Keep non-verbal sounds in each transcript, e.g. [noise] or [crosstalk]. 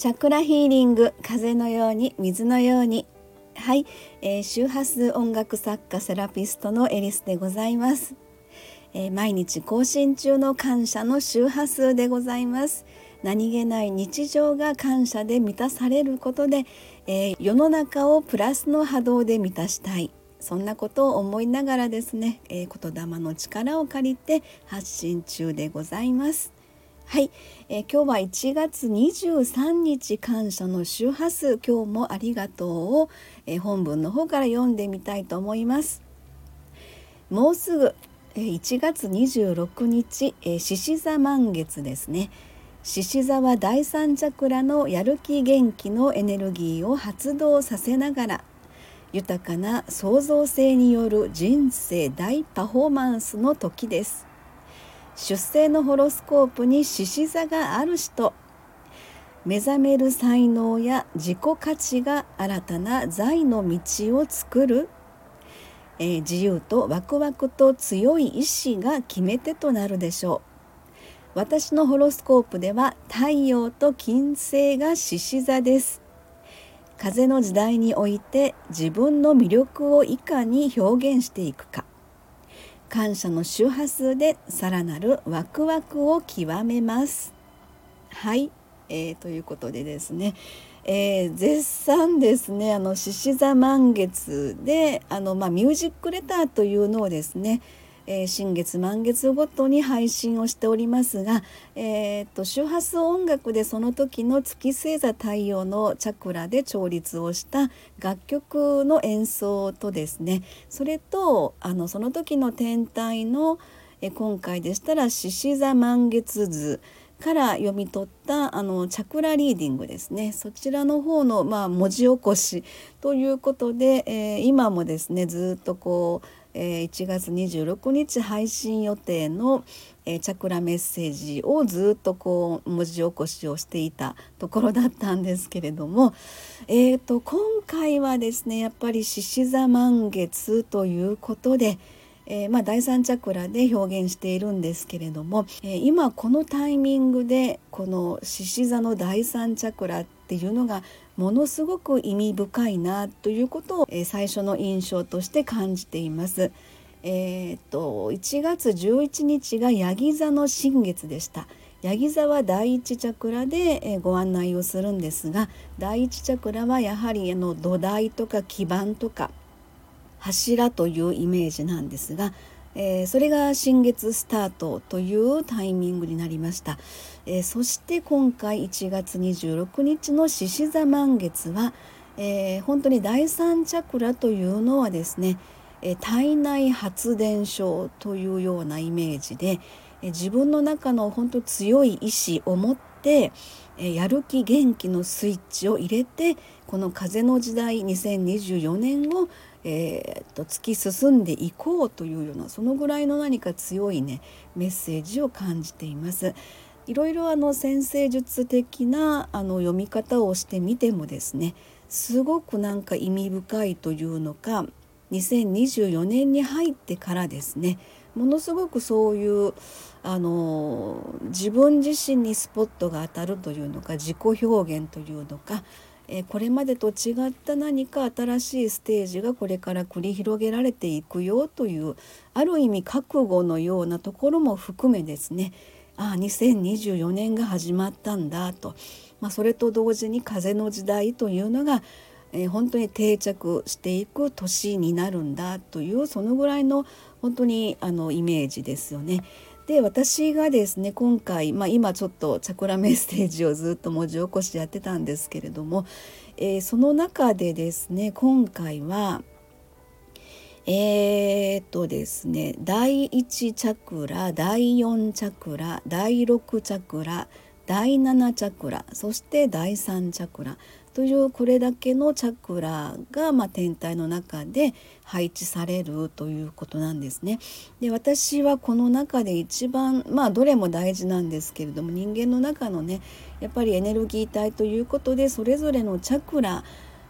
チャクラヒーリング風のように水のように。はい、えー、周波数音楽作家セラピストのエリスでございます、えー、毎日更新中の感謝の周波数でございます。何気ない日常が感謝で満たされることで、えー、世の中をプラスの波動で満たしたい。そんなことを思いながらですね、えー、言霊の力を借りて発信中でございます。はい、えー、今日は1月23日感謝の周波数。今日もありがとうを、えー、本文の方から読んでみたいと思います。もうすぐ、えー、1月26日え獅子、座満月ですね。獅子座は第三チャクラのやる気元気のエネルギーを発動させながら豊かな創造性による人生大パフォーマンスの時です。出生のホロスコープに獅子座がある人。目覚める才能や自己価値が新たな財の道を作る、えー、自由とワクワクと強い意志が決め手となるでしょう。私のホロスコープでは太陽と金星が獅子座です。風の時代において自分の魅力をいかに表現していくか。感謝の周波数でさらなるワクワクを極めます。はい、えー、ということでですね、えー、絶賛ですね。あの獅子座満月であの、まあ、ミュージックレターというのをですねえー、新月満月ごとに配信をしておりますが、えー、と周波数音楽でその時の月星座太陽のチャクラで調律をした楽曲の演奏とですねそれとあのその時の天体の、えー、今回でしたら獅子座満月図から読み取ったあのチャクラリーディングですね。そちらの方の、まあ、文字起こしということで、えー、今もですねずっとこうえ1月26日配信予定の、チャクラメッセージをずっとこう文字起こしをしていたところだったんですけれども、えーと、今回はですねやっぱり獅子座満月ということで、えー、まあ、第三チャクラで表現しているんですけれども、今このタイミングでこの獅子座の第三チャクラっていうのがものすごく意味深いなということを、え最初の印象として感じています。えー、っと1月11日がヤギ座の新月でした。ヤギ座は第一チャクラで、えご案内をするんですが第一チャクラはやはりあの土台とか基盤とか柱というイメージなんですがえー、それが新月スタートというタイミングになりました、えー、そして今回1月26日の獅子座満月は、えー、本当に第三チャクラというのはですね、え体内発電所というようなイメージで、え自分の中の本当強い意志を持って、えやる気元気のスイッチを入れてこの風の時代2024年をえー、と突き進んでいこうというようなそのぐらいの何か強いねメッセージを感じています。いろいろあの先生術的なあの読み方をしてみてもですねすごくなんか意味深いというのか2024年に入ってからですねものすごくそういうあの自分自身にスポットが当たるというのか自己表現というのかえこれまでと違った何か新しいステージがこれから繰り広げられていくよというある意味覚悟のようなところも含めですねああ2024年が始まったんだと、まあ、それと同時に風の時代というのが、えー、本当に定着していく年になるんだというそのぐらいの本当にあのイメージですよね。で私がですね今回、まあ、今ちょっとチャクラメッセージをずっと文字起こしやってたんですけれども、えー、その中でですね今回はえー、っとですね第1チャクラ第4チャクラ第6チャクラ第7チャクラそして第3チャクラというこれだけのチャクラが、ま、天体の中で配置されるということなんですね。で私はこの中で一番まあどれも大事なんですけれども人間の中のねやっぱりエネルギー体ということでそれぞれのチャクラ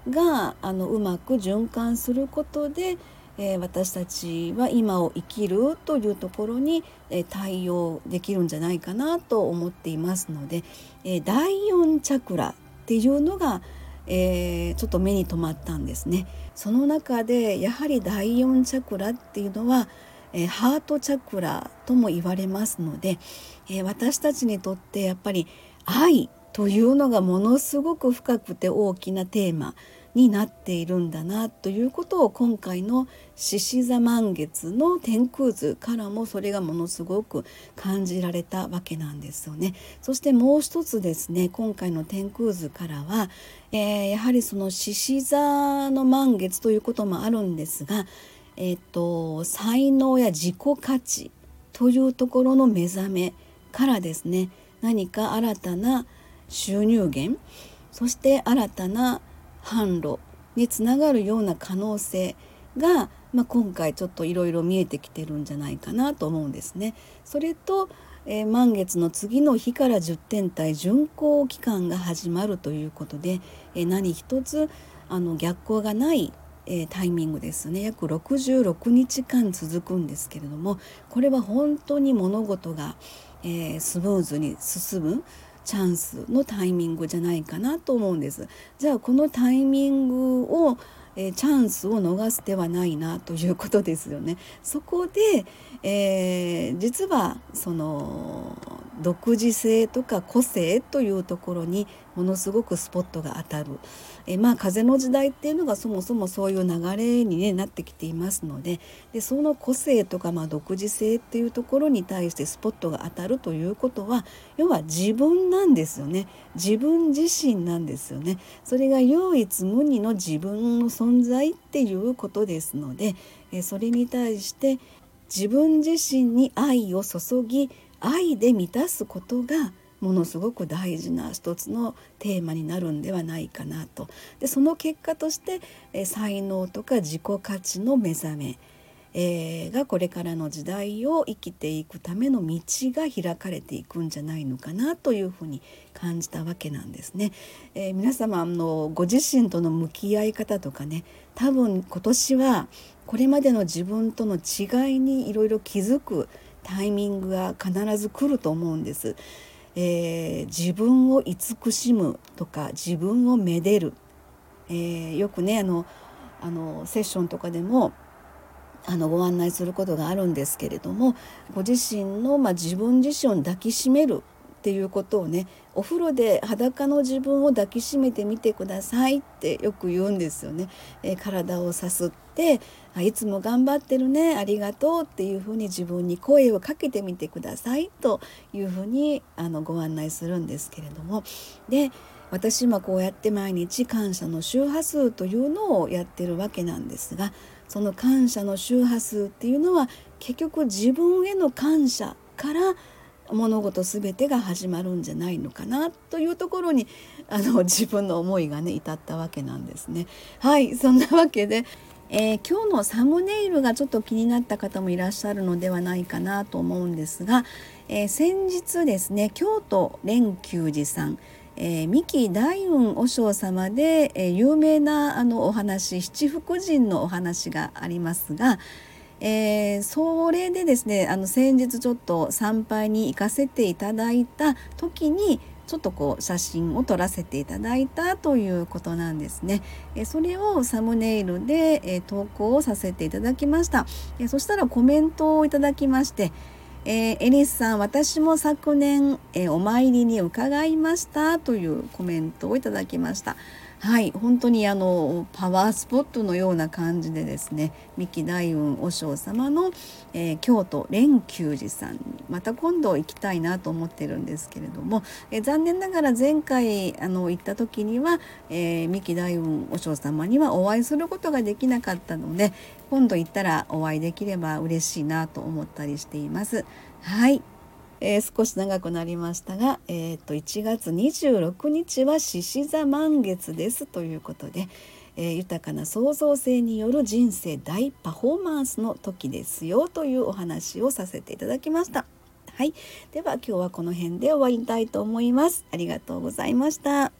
があのうまく循環することでえー、私たちは今を生きるというところに、えー、対応できるんじゃないかなと思っていますので、えー、第4チャクラっていうのが、えー、ちょっと目に留まったんですね。その中でやはり第4チャクラっていうのは、えー、ハートチャクラとも言われますので、えー、私たちにとってやっぱり愛というのがものすごく深くて大きなテーマになっているんだなということを今回の獅子座満月の天空図からもそれがものすごく感じられたわけなんですよね。そしてもう一つですね今回の天空図からは、えー、やはりその獅子座の満月ということもあるんですが、えーと、才能や自己価値というところの目覚めからですね何か新たな収入源そして新たな販路につながるような可能性が、まあ、今回ちょっといろいろ見えてきてるんじゃないかなと思うんですね。それと、えー、満月の次の日から10天体巡行期間が始まるということで、えー、何一つあの逆行がない、えー、タイミングですね約66日間続くんですけれどもこれは本当に物事が、えー、スムーズに進むチャンスのタイミングじゃないかなと思うんです。じゃあこのタイミングをえチャンスを逃す手はないなということですよね。そこで、えー、実はその独自性とか個性というところにものすごくスポットが当たる、えまあ風の時代っていうのがそもそもそういう流れに、ね、なってきていますので。でその個性とかまあ独自性っていうところに対してスポットが当たるということは要は自分なんですよね。自分自身なんですよね。それが唯一無二の自分の存在っていうことですので、えそれに対して自分自身に愛を注ぎ愛で満たすことがものすごく大事な一つのテーマになるんではないかなとでその結果としてえ才能とか自己価値の目覚め、えー、がこれからの時代を生きていくための道が開かれていくんじゃないのかなというふうに感じたわけなんですね。えー、皆様のご自身との向き合い方とかね多分今年はこれまでの自分との違いにいろいろ気づくタイミングが必ず来ると思うんです。えー、自分を慈しむとか自分をめでる、えー、よくねあのあのセッションとかでもあのご案内することがあるんですけれどもご自身の、まあ、自分自身を抱きしめるっていうことをねお風呂で裸の自分を抱きしめてみてくださいってよく言うんですよね。えー、体をさすってあいつも頑張ってるねありがとうっていうふうに自分に声をかけてみてくださいというふうにあのご案内するんですけれどもで私今こうやって毎日感謝の周波数というのをやってるわけなんですがその感謝の周波数っていうのは結局自分への感謝から物事全てが始まるんじゃないのかなというところに [laughs] あの自分の思いがね至ったわけなんですね。はいそんなわけでえー、今日のサムネイルがちょっと気になった方もいらっしゃるのではないかなと思うんですが、えー、先日ですね京都蓮久寺さんえー、三木大雲和尚様で、え、有名なあのお話七福神のお話がありますが、えー、それでですねあの先日ちょっと参拝に行かせていただいた時にちょっとこう写真を撮らせていただいたということなんですね。えそれをサムネイルで、え投稿をさせていただきました。えそしたらコメントをいただきまして、えー、エリスさん私も昨年、えー、お参りに伺いましたというコメントをいただきました。はい本当にあのパワースポットのような感じでですね三木大雲和尚様の、えー、京都蓮久寺さんまた今度行きたいなと思ってるんですけれども、えー、残念ながら前回あの行った時には、えー、三木大雲和尚様にはお会いすることができなかったので今度行ったらお会いできれば嬉しいなと思ったりしています。はいえー、少し長くなりましたが、えー、と1月26日は獅子座満月ですということで、えー、豊かな創造性による人生大パフォーマンスの時ですよというお話をさせていただきました。はい、では今日はこの辺で終わりたいと思います。ありがとうございました。